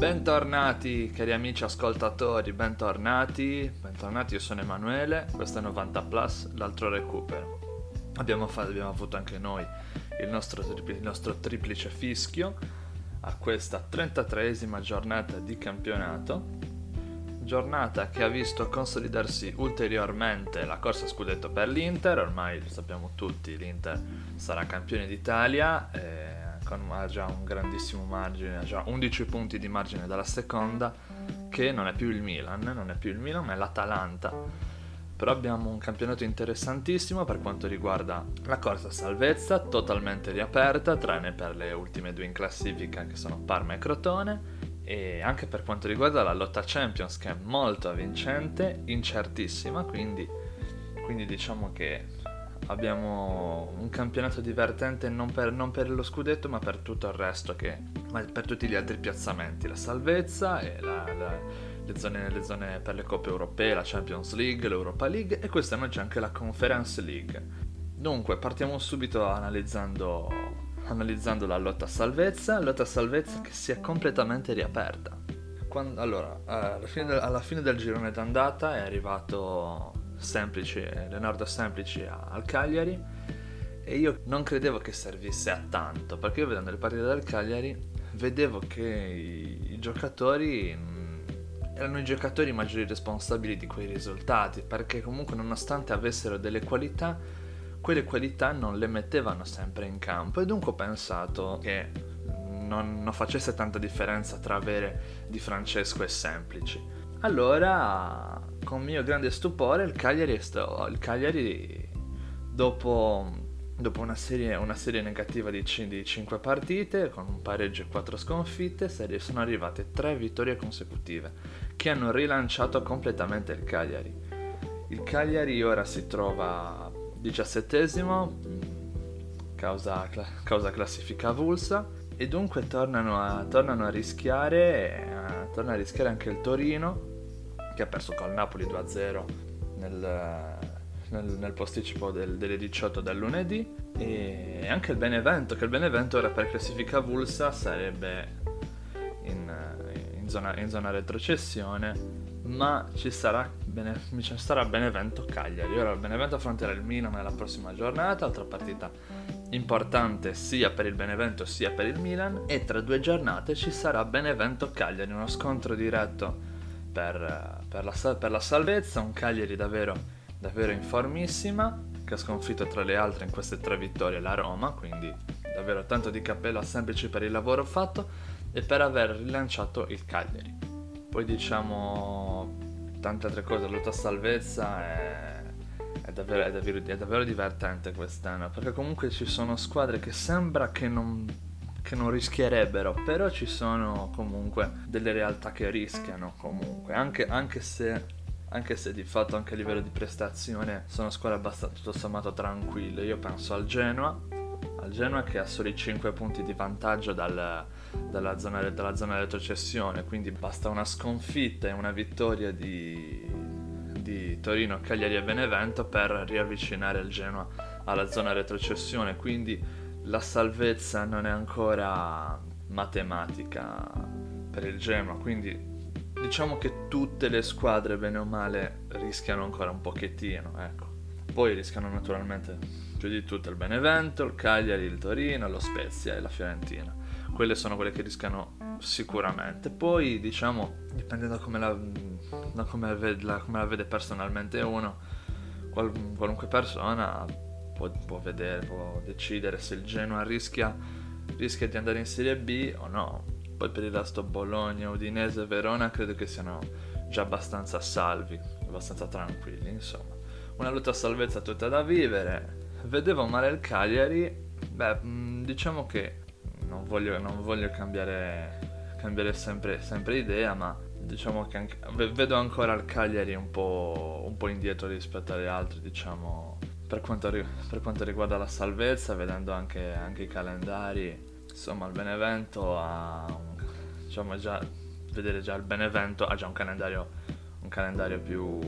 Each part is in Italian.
Bentornati cari amici ascoltatori, bentornati, bentornati, io sono Emanuele, questo è 90 Plus, l'altro recupero. Abbiamo, fatto, abbiamo avuto anche noi il nostro, il nostro triplice fischio a questa 33esima giornata di campionato, giornata che ha visto consolidarsi ulteriormente la corsa scudetto per l'Inter, ormai lo sappiamo tutti, l'Inter sarà campione d'Italia. Eh, con, ha già un grandissimo margine, ha già 11 punti di margine dalla seconda, che non è più il Milan, non è più il Milan, ma è l'Atalanta. Però abbiamo un campionato interessantissimo per quanto riguarda la corsa salvezza, totalmente riaperta, tranne per le ultime due in classifica che sono Parma e Crotone, e anche per quanto riguarda la lotta Champions che è molto avvincente, incertissima, quindi, quindi diciamo che abbiamo un campionato divertente non per, non per, lo scudetto ma per tutto il resto che, ma per tutti gli altri piazzamenti. La salvezza e la, la, le, zone, le, zone, per le coppe europee la Champions League l'Europa League e quest'anno c'è anche la Conference League. Dunque partiamo subito analizzando, analizzando la lotta salvezza lotta salvezza che si è completamente riaperta. Quando, allora alla fine, del, alla fine del girone d'andata è arrivato Semplici, Leonardo Semplici al Cagliari. E io non credevo che servisse a tanto perché io vedendo le partite del Cagliari vedevo che i, i giocatori mm, erano i giocatori maggiori responsabili di quei risultati perché comunque nonostante avessero delle qualità quelle qualità non le mettevano sempre in campo. E dunque ho pensato che non, non facesse tanta differenza tra avere Di Francesco e Semplici. Allora, con mio grande stupore, il Cagliari, sto, il Cagliari dopo, dopo una, serie, una, serie, negativa di, di 5 partite, con un pareggio e 4 sconfitte, sono arrivate 3 vittorie consecutive, che hanno rilanciato completamente il Cagliari. Il Cagliari ora si trova 17 causa, causa classifica avulsa, e dunque tornano a, tornano a rischiare, eh, torna a rischiare anche il Torino, che ha perso col Napoli 2-0 nel, nel, nel posticipo del, delle 18 del lunedì. E anche il Benevento che il Benevento ora per classifica Vulsa sarebbe in, in, zona, in zona retrocessione ma ci sarà, bene, ci sarà Benevento Cagliari. Ora il Benevento affronterà il Milan nella prossima giornata altra partita importante sia per il Benevento sia per il Milan e tra due giornate ci sarà Benevento Cagliari uno scontro diretto per, per, la, per la, salvezza, un Cagliari davvero, davvero in formissima, che ha sconfitto tra le altre in queste tre vittorie la Roma, quindi davvero tanto di cappello a Semplici per il lavoro fatto e per aver rilanciato il Cagliari. Poi diciamo tante altre cose, la lotta a salvezza è, è, davvero, è, davvero, è davvero divertente quest'anno, perché comunque ci sono squadre che sembra che non che non rischierebbero, però ci sono comunque delle realtà che rischiano comunque, anche, anche se anche se di fatto anche a livello di prestazione sono squadre abbastanza tutto sommato tranquille. Io penso al Genoa, al Genoa che ha soli 5 punti di vantaggio dal, dalla, zona, dalla zona retrocessione, quindi basta una sconfitta e una vittoria di, di Torino, Cagliari e Benevento per riavvicinare il Genoa alla zona retrocessione, quindi la salvezza non è ancora matematica per il Genoa, quindi diciamo che tutte le squadre bene o male rischiano ancora un pochettino, ecco. Poi rischiano naturalmente più di tutto il Benevento, il Cagliari, il Torino, lo Spezia e la Fiorentina. Quelle sono quelle che rischiano sicuramente. Poi diciamo, dipende da come la, da come la, vede, come la vede personalmente uno, qual, qualunque persona può, può, vedere, può decidere se il Genoa rischia, rischia di andare in Serie B o no. Poi per il resto Bologna, Udinese e Verona credo che siano già abbastanza salvi, abbastanza tranquilli, insomma. Una lotta a salvezza tutta da vivere. Vedevo male il Cagliari, beh, mm, diciamo che non voglio, non voglio cambiare, cambiare sempre, sempre idea, ma diciamo che anche, vedo ancora il Cagliari un po', un po' indietro rispetto agli altri, diciamo per quanto, per quanto, riguarda la salvezza, vedendo anche, anche, i calendari, insomma il Benevento ha, un, diciamo già, vedere già il Benevento ha già un calendario, un calendario più,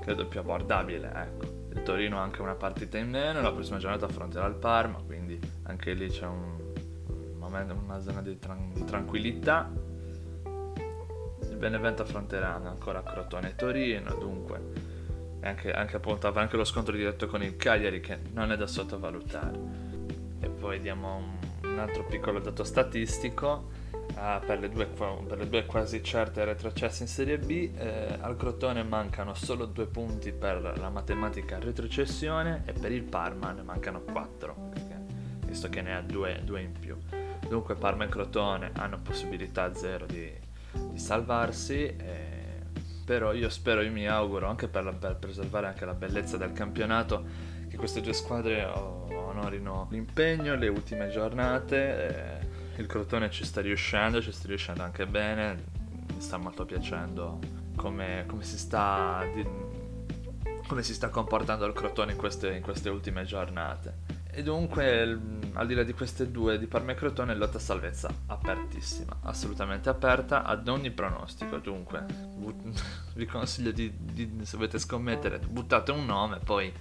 credo più abbordabile, ecco. Il Torino ha anche una partita in meno, la prossima giornata affronterà il Parma, quindi anche lì c'è un, un momento, una zona di, tran- di tranquillità. Benevento affronterà ancora Crotone e Torino, dunque anche, anche appunto anche lo scontro diretto con il Cagliari che non è da sottovalutare. E poi diamo un, un altro piccolo dato statistico uh, per, le due, per, le due, quasi certe retrocesse in Serie B. Eh, al Crotone mancano solo due punti per la matematica retrocessione e per il Parma ne mancano quattro, visto che ne ha due, due in più. Dunque Parma e Crotone hanno possibilità zero di, di salvarsi. Eh, però io spero, io mi auguro, anche per, la, per, preservare anche la bellezza del campionato, che queste due squadre onorino l'impegno, le ultime giornate. Eh, il Crotone ci sta riuscendo, ci sta riuscendo anche bene, mi sta molto piacendo come, come, si, sta, come si sta comportando il Crotone in queste, in queste ultime giornate. E dunque, al di là di queste due, di Parma e Crotone, lotta salvezza apertissima, assolutamente aperta ad ogni pronostico. Dunque, but- vi consiglio di, di, se volete scommettere, buttate un nome, poi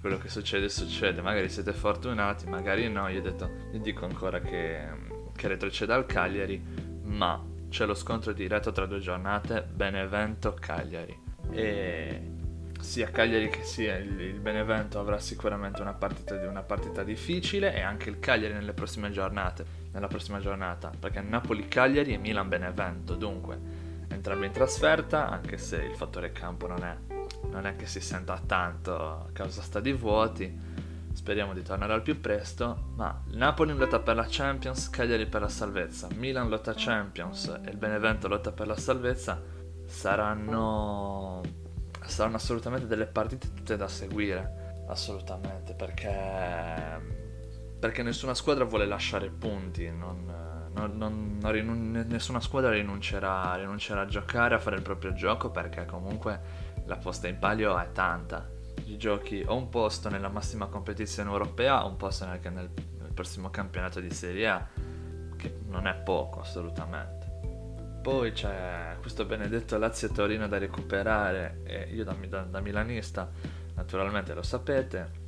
quello che succede succede. Magari siete fortunati, magari no. Io, detto, io dico ancora che, che retroceda al Cagliari, ma c'è lo scontro diretto tra due giornate, Benevento-Cagliari. E sia Cagliari che sia il, Benevento avrà sicuramente una partita, una partita, difficile e anche il Cagliari nelle prossime giornate, nella prossima giornata, perché Napoli-Cagliari e Milan-Benevento, dunque entrambi in trasferta, anche se il fattore campo non è, non è che si senta tanto a causa sta di vuoti, speriamo di tornare al più presto, ma Napoli in lotta per la Champions, Cagliari per la salvezza, Milan lotta Champions e il Benevento lotta per la salvezza. Saranno saranno assolutamente delle partite tutte da seguire, assolutamente, perché, perché nessuna squadra vuole lasciare punti, non, non, non, nessuna squadra rinuncerà, rinuncerà a giocare, a fare il proprio gioco, perché comunque la posta in palio è tanta. Gli giochi o un posto nella massima competizione europea o un posto anche nel, nel prossimo campionato di Serie A, che non è poco assolutamente. Poi c'è questo benedetto Lazio-Torino da recuperare e io da, da, da milanista, naturalmente lo sapete,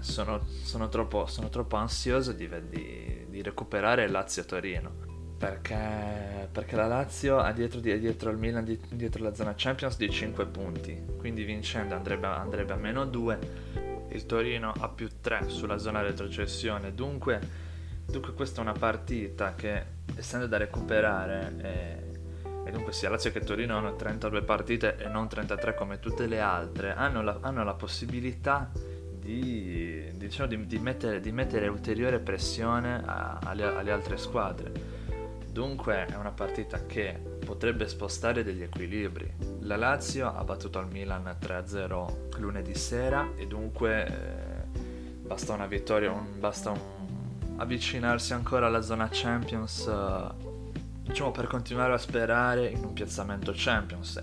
sono, sono, troppo, sono, troppo, ansioso di, di, di recuperare Lazio-Torino. Perché, perché, la Lazio ha dietro, dietro il Milan, dietro la zona Champions di 5 punti, quindi vincendo andrebbe, andrebbe a meno 2, il Torino ha più 3 sulla zona retrocessione, dunque, dunque questa è una partita che essendo da recuperare e, e, dunque sia Lazio che Torino hanno 32 partite e non 33 come tutte le altre, hanno la, hanno la possibilità di, diciamo, di, di, mettere, di, mettere, ulteriore pressione a, alle, alle altre squadre. Dunque è una partita che potrebbe spostare degli equilibri. La Lazio ha battuto al Milan 3-0 lunedì sera e dunque eh, basta una vittoria, un, basta un avvicinarsi ancora alla zona Champions, uh, diciamo per continuare a sperare in un piazzamento Champions.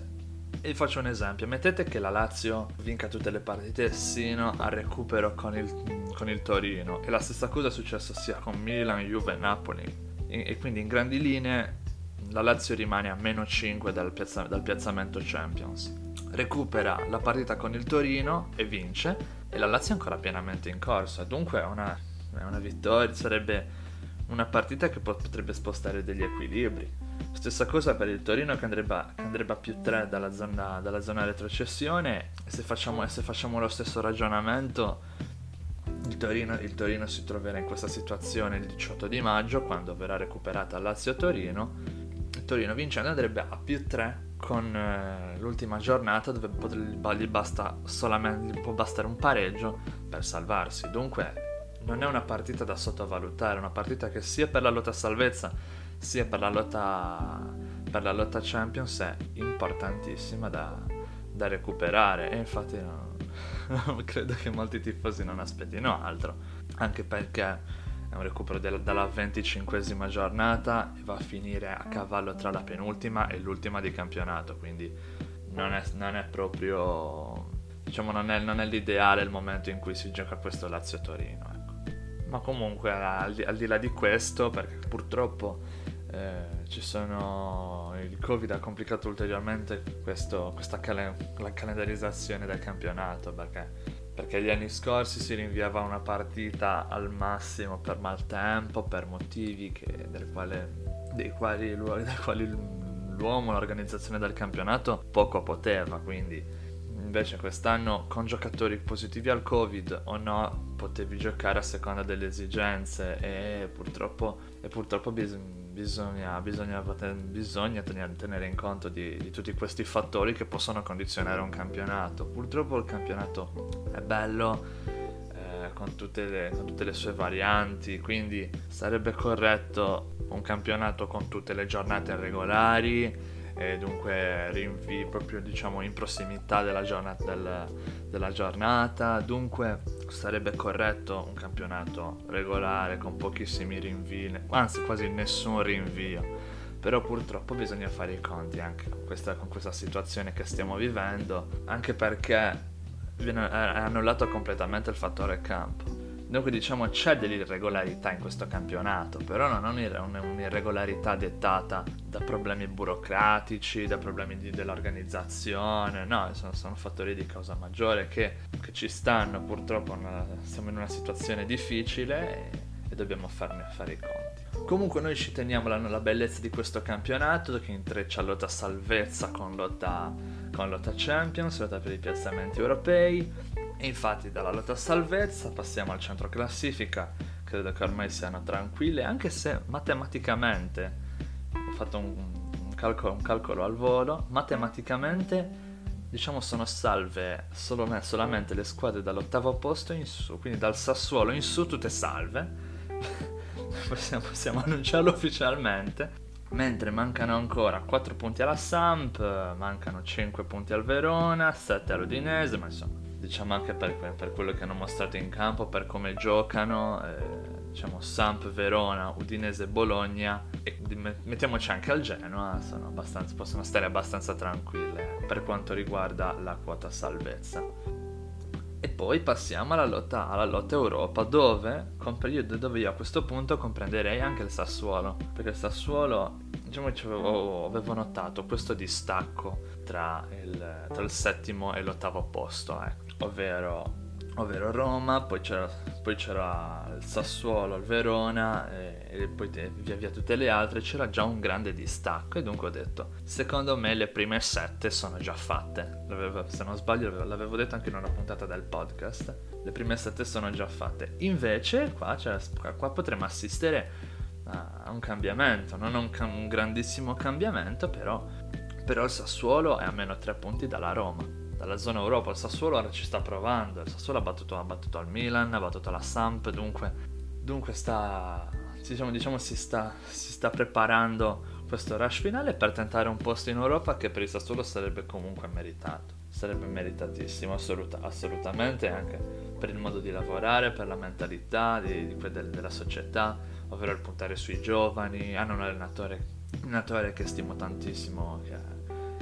E faccio un esempio, mettete che la Lazio vinca tutte le partite sino al recupero con il, con il Torino e la stessa cosa è successa sia con Milan, Juve e Napoli e, e quindi in grandi linee la Lazio rimane a meno 5 dal, piazza, dal piazzamento Champions. Recupera la partita con il Torino e vince e la Lazio è ancora pienamente in corsa, dunque è una è una vittoria, sarebbe una partita che potrebbe spostare degli equilibri. Stessa cosa per il Torino che andrebbe, che andrebbe a più 3 dalla zona, dalla zona retrocessione se, facciamo, se facciamo lo stesso ragionamento il Torino, il Torino, si troverà in questa situazione il 18 di maggio quando verrà recuperata Lazio-Torino. Il Torino vincendo andrebbe a più 3 con eh, l'ultima giornata dove gli basta solamente, può bastare un pareggio per salvarsi. Dunque non è una partita da sottovalutare, è una partita che sia per la lotta salvezza sia per la lotta, per la lotta Champions è importantissima da, da recuperare e infatti no, credo che molti tifosi non aspettino altro, anche perché è un recupero del, dalla venticinquesima giornata e va a finire a cavallo tra la penultima e l'ultima di campionato, quindi non è, non è proprio diciamo non è, non è, l'ideale il momento in cui si gioca questo Lazio-Torino. Ma comunque al di, al di là di questo, perché purtroppo eh, ci sono il covid ha complicato ulteriormente questo, questa cal- la calendarizzazione del campionato perché, perché gli anni scorsi si rinviava una partita al massimo per maltempo per motivi che, del quale, dei quali, dei quali l'uomo, l'organizzazione del campionato poco poteva, quindi invece quest'anno con giocatori positivi al covid o no potevi giocare a seconda delle esigenze e purtroppo, e purtroppo bis- bisogna, bisogna, bisogna, tenere in conto di, di, tutti questi fattori che possono condizionare un campionato. Purtroppo il campionato è bello eh, con, tutte le, con tutte le sue varianti, quindi sarebbe corretto un campionato con tutte le giornate regolari e dunque rinvii proprio diciamo in prossimità della giornata, del, della giornata, dunque sarebbe corretto un campionato regolare con pochissimi rinvii, anzi quasi nessun rinvio, però purtroppo bisogna fare i conti anche con questa, con questa situazione che stiamo vivendo, anche perché viene, è annullato completamente il fattore campo Dunque diciamo c'è dell'irregolarità in questo campionato, però non è un'irregolarità dettata da problemi burocratici, da problemi di, dell'organizzazione, no, sono, sono, fattori di causa maggiore che, che ci stanno, purtroppo una, siamo in una situazione difficile e, e dobbiamo farne fare i conti. Comunque noi ci teniamo la, la, bellezza di questo campionato che intreccia lotta salvezza con lotta, con lotta Champions, lotta per i piazzamenti europei e infatti dalla lotta a salvezza passiamo al centro classifica, credo che ormai siano tranquille, anche se matematicamente, ho fatto un, un, calcolo, un calcolo, al volo, matematicamente diciamo sono salve solo, solamente le squadre dall'ottavo posto in su, quindi dal Sassuolo in su tutte salve, possiamo, possiamo annunciarlo ufficialmente. Mentre mancano ancora 4 punti alla Samp, mancano 5 punti al Verona, 7 all'Udinese, ma insomma diciamo anche per, per, quello che hanno mostrato in campo, per come giocano, eh, diciamo Samp, Verona, Udinese, Bologna e mettiamoci anche al Genoa, possono stare abbastanza tranquille per quanto riguarda la quota salvezza. E poi passiamo alla lotta, alla lotta Europa, dove, dove, io a questo punto comprenderei anche il Sassuolo. Perché il Sassuolo, diciamo che avevo, avevo notato questo distacco tra il, tra il settimo e l'ottavo posto. Ecco ovvero, ovvero Roma, poi c'era, poi c'era, il Sassuolo, il Verona e, e poi via via tutte le altre, c'era già un grande distacco. E dunque ho detto, secondo me le prime sette sono già fatte, l'avevo, se non sbaglio l'avevo, l'avevo detto anche in una puntata del podcast, le prime sette sono già fatte, invece qua, qua potremmo assistere a un cambiamento, non un, un grandissimo cambiamento, però, però il Sassuolo è a meno tre punti dalla Roma dalla zona Europa. Il Sassuolo ci sta provando. Il Sassuolo ha battuto, ha battuto al Milan, ha battuto la Samp. Dunque, dunque sta, diciamo, diciamo si, sta, si sta preparando questo rush finale per tentare un posto in Europa che per il Sassuolo sarebbe comunque meritato. Sarebbe meritatissimo, assoluta, assolutamente, anche per il modo di lavorare, per la mentalità di, di, del, della società, ovvero il puntare sui giovani. Hanno un allenatore, un allenatore che stimo tantissimo, che,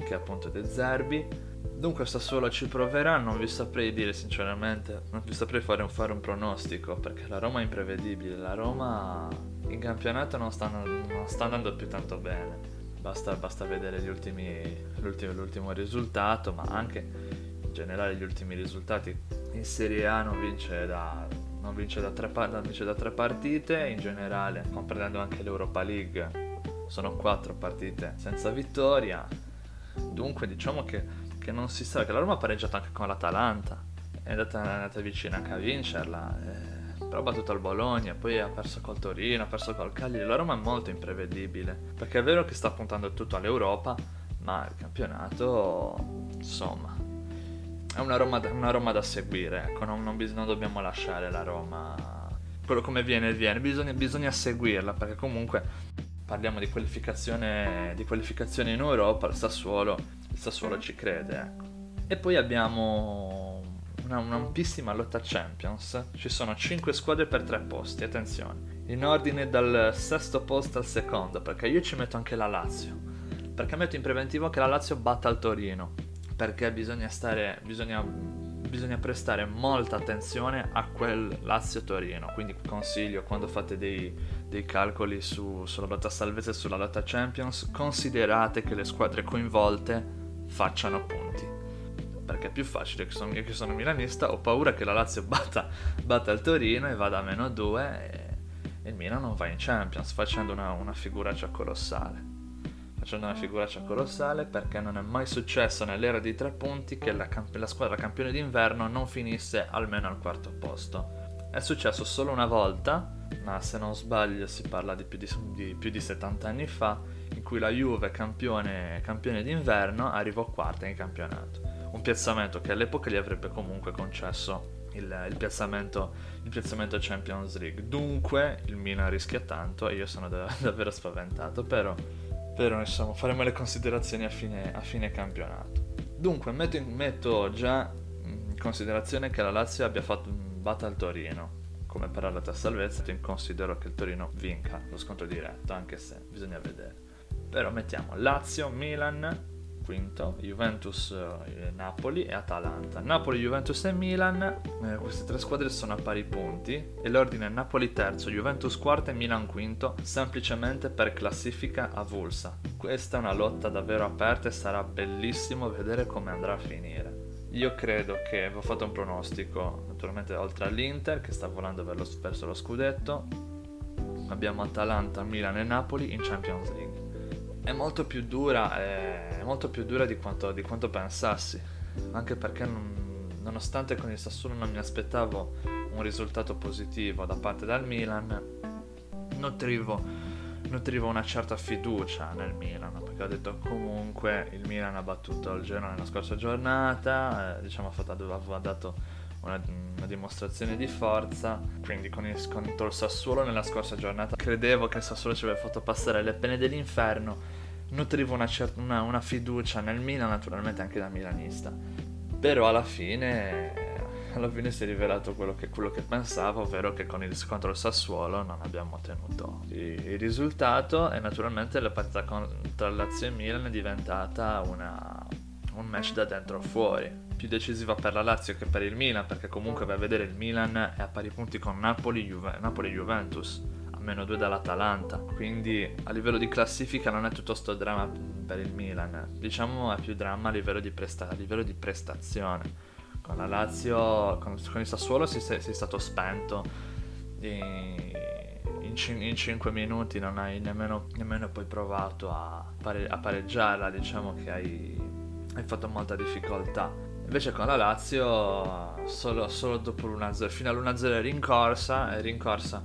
che è appunto De Zerbi Dunque Sassuolo ci proverà, non vi saprei dire sinceramente, non vi saprei fare un, fare un pronostico perché la Roma è imprevedibile, la Roma in campionato non sta, non sta andando più tanto bene, basta, basta vedere ultimi, l'ultimo, l'ultimo risultato, ma anche in generale gli ultimi risultati. In Serie A non vince da, non vince da, tre, non vince da tre partite, in generale, comprendendo anche l'Europa League, sono quattro partite senza vittoria, dunque diciamo che che non si sa, che la Roma ha pareggiato anche con l'Atalanta, è andata, è andata vicina anche a vincerla, eh, però ha battuto il Bologna, poi ha perso col Torino, ha perso col Cagliari, la Roma è molto imprevedibile, perché è vero che sta puntando tutto all'Europa, ma il campionato, insomma, è una Roma, una Roma da seguire, ecco, non, non, non, dobbiamo lasciare la Roma, quello come viene viene, bisogna, bisogna seguirla, perché comunque parliamo di qualificazione, di qualificazione in Europa, il Sassuolo il Sassuolo ci crede, ecco. E poi abbiamo una, un'ampissima lotta Champions. Ci sono 5 squadre per 3 posti, attenzione. In ordine dal sesto posto al secondo, perché io ci metto anche la Lazio. Perché metto in preventivo che la Lazio batta il Torino. Perché bisogna stare. bisogna bisogna prestare molta attenzione a quel Lazio-Torino. Quindi consiglio quando fate dei, dei calcoli su, sulla lotta salvezza e sulla lotta Champions, considerate che le squadre coinvolte facciano punti. Perché è più facile che sono io che sono milanista, ho paura che la Lazio batta, batta il Torino e vada a meno 2 e, e, il Milan non va in Champions facendo una, una figuraccia colossale. Facendo una figuraccia colossale perché non è mai successo nell'era dei tre punti che la, camp- la squadra campione d'inverno non finisse almeno al quarto posto. È successo solo una volta, ma se non sbaglio si parla di più di, di, più di 70 anni fa, in cui la Juve, campione, campione d'inverno, arrivò quarta in campionato. Un piazzamento che all'epoca gli avrebbe comunque concesso il, il, piazzamento, il piazzamento Champions League. Dunque il Milan rischia tanto e io sono da, davvero spaventato, però, però insomma faremo le considerazioni a fine, a fine campionato. Dunque metto, in, metto già in considerazione che la Lazio abbia fatto un batta al Torino come per la lotta salvezza, considero che il Torino vinca lo scontro diretto, anche se bisogna vedere. Però mettiamo Lazio, Milan, quinto, Juventus, eh, Napoli e Atalanta. Napoli, Juventus e Milan, eh, queste tre squadre sono a pari punti e l'ordine è Napoli terzo, Juventus quarto e Milan quinto, semplicemente per classifica avulsa. Questa è una lotta davvero aperta e sarà bellissimo vedere come andrà a finire. Io credo che ho fatto un pronostico, naturalmente oltre all'Inter che sta volando verso lo scudetto, abbiamo Atalanta, Milan e Napoli in Champions League è molto più dura, è molto più dura di quanto, di quanto pensassi, anche perché non, nonostante con il Sassuolo non mi aspettavo un risultato positivo da parte del Milan, nutrivo, nutrivo una certa fiducia nel Milan, perché ho detto comunque il Milan ha battuto il Genoa nella scorsa giornata, eh, diciamo aveva dato una, una, dimostrazione di forza. Quindi con il, contro il Sassuolo nella scorsa giornata credevo che il Sassuolo ci aveva fatto passare le pene dell'inferno. Nutrivo una, cer- una, una fiducia nel Milan, naturalmente anche da milanista. Però alla fine alla fine si è rivelato quello che, quello che, pensavo, ovvero che con il contro il Sassuolo non abbiamo ottenuto il, risultato e naturalmente la partita tra Lazio e Milan è diventata una, un match da dentro a fuori più decisiva per la Lazio che per il Milan, perché comunque vai a vedere il Milan è a pari punti con Napoli, Juve, Napoli e Juventus, a meno due dall'Atalanta. Quindi a livello di classifica non è tutto sto dramma per il Milan, diciamo è più dramma a livello di, presta- a livello di prestazione. Con la Lazio, con, con il Sassuolo sei, sei stato spento. In, in 5 minuti non hai nemmeno, nemmeno poi provato a, pare, a pareggiarla, diciamo che hai, hai fatto molta difficoltà. Invece con la Lazio solo, solo dopo l'1-0, fino all'1-0 è rincorsa, è rincorsa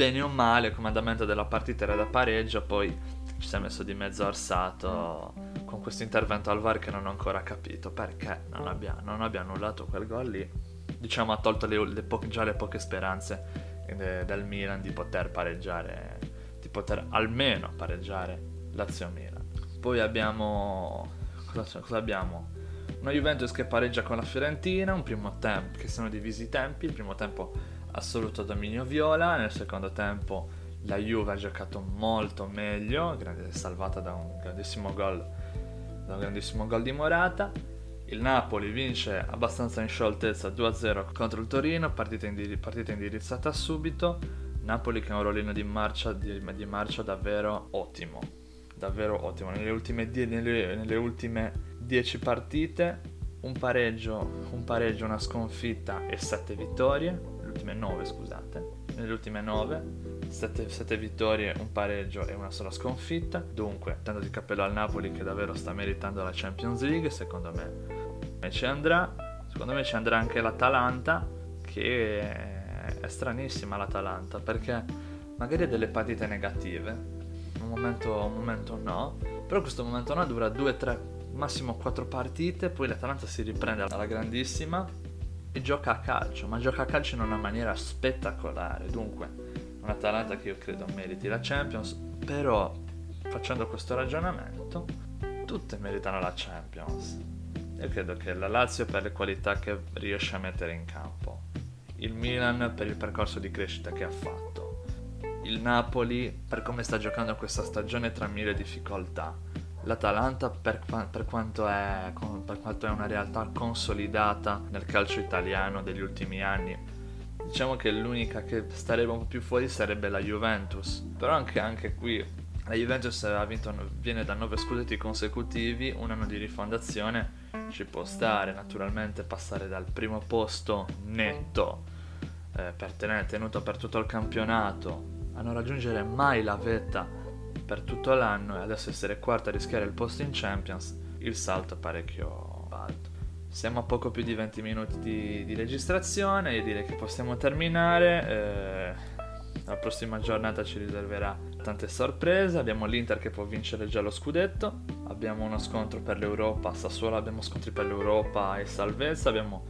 bene o male, il comandamento della partita era da pareggio, poi ci si è messo di mezzo Arsato con questo intervento al VAR che non ho ancora capito perché non abbia, non abbia annullato quel gol lì. Diciamo ha tolto le, le po- già le poche speranze de, del Milan di poter pareggiare, di poter almeno pareggiare Lazio-Milan. Poi abbiamo... cosa, cosa abbiamo? Una Juventus che pareggia con la Fiorentina, un primo tempo che sono divisi i tempi, il primo tempo assoluto dominio viola, nel secondo tempo la Juve ha giocato molto meglio, salvata da un grandissimo gol, da un grandissimo gol di Morata. Il Napoli vince abbastanza in scioltezza 2-0 contro il Torino, partita, indir- partita indirizzata subito. Napoli che ha un rollino di marcia, di, di marcia davvero ottimo, davvero ottimo. Nelle ultime, die- nelle, nelle ultime 10 partite, un pareggio, un pareggio, una sconfitta e 7 vittorie, le ultime 9 scusate, nelle ultime 9, 7, 7 vittorie, un pareggio e una sola sconfitta, dunque tanto di cappello al Napoli che davvero sta meritando la Champions League, secondo me ci andrà, secondo me ci andrà anche l'Atalanta che è stranissima l'Atalanta perché magari ha delle partite negative, un momento, un momento no, però questo momento no dura 2-3 massimo 4 partite, poi l'Atalanta si riprende alla grandissima e gioca a calcio, ma gioca a calcio in una maniera spettacolare. Dunque, un'Atalanta che io credo meriti la Champions, però facendo questo ragionamento, tutte meritano la Champions. Io credo che la Lazio per le qualità che riesce a mettere in campo, il Milan per il percorso di crescita che ha fatto, il Napoli per come sta giocando questa stagione tra mille difficoltà L'Atalanta, per, per, quanto è, per, quanto è, una realtà consolidata nel calcio italiano degli ultimi anni, diciamo che l'unica che starebbe un po' più fuori sarebbe la Juventus. Però anche, anche qui la Juventus vinto, viene da 9 scudetti consecutivi, un anno di rifondazione ci può stare, naturalmente passare dal primo posto netto eh, per tenere tenuto per tutto il campionato a non raggiungere mai la vetta per tutto l'anno e adesso essere quarto a rischiare il posto in Champions, il salto è parecchio alto. Siamo a poco più di 20 minuti di, di registrazione, io direi che possiamo terminare. Eh, la prossima giornata ci riserverà tante sorprese. Abbiamo l'Inter che può vincere già lo scudetto. Abbiamo uno scontro per l'Europa. Sassuolo abbiamo scontri per l'Europa e salvezza. Abbiamo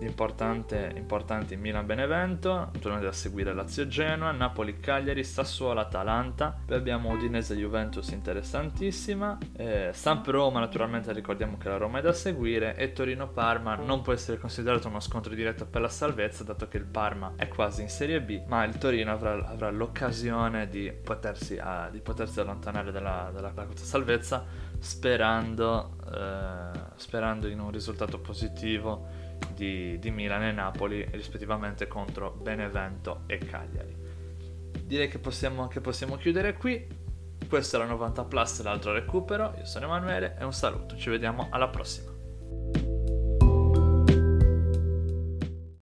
importanti Milan-Benevento, tornate da seguire Lazio-Genoa, Napoli-Cagliari, Sassuolo-Atalanta, poi abbiamo Udinese-Juventus interessantissima, eh, Samp-Roma naturalmente ricordiamo che la Roma è da seguire. E Torino-Parma non può essere considerato uno scontro diretto per la salvezza dato che il Parma è quasi in Serie B, ma il Torino avrà, avrà l'occasione di potersi, uh, di potersi allontanare dalla, dalla, dalla salvezza sperando, uh, sperando in un risultato positivo di, di Milan e Napoli rispettivamente contro Benevento e Cagliari. Direi che possiamo, che possiamo chiudere qui. Questa è la 90 Plus, l'altro recupero. Io sono Emanuele e un saluto. Ci vediamo alla prossima.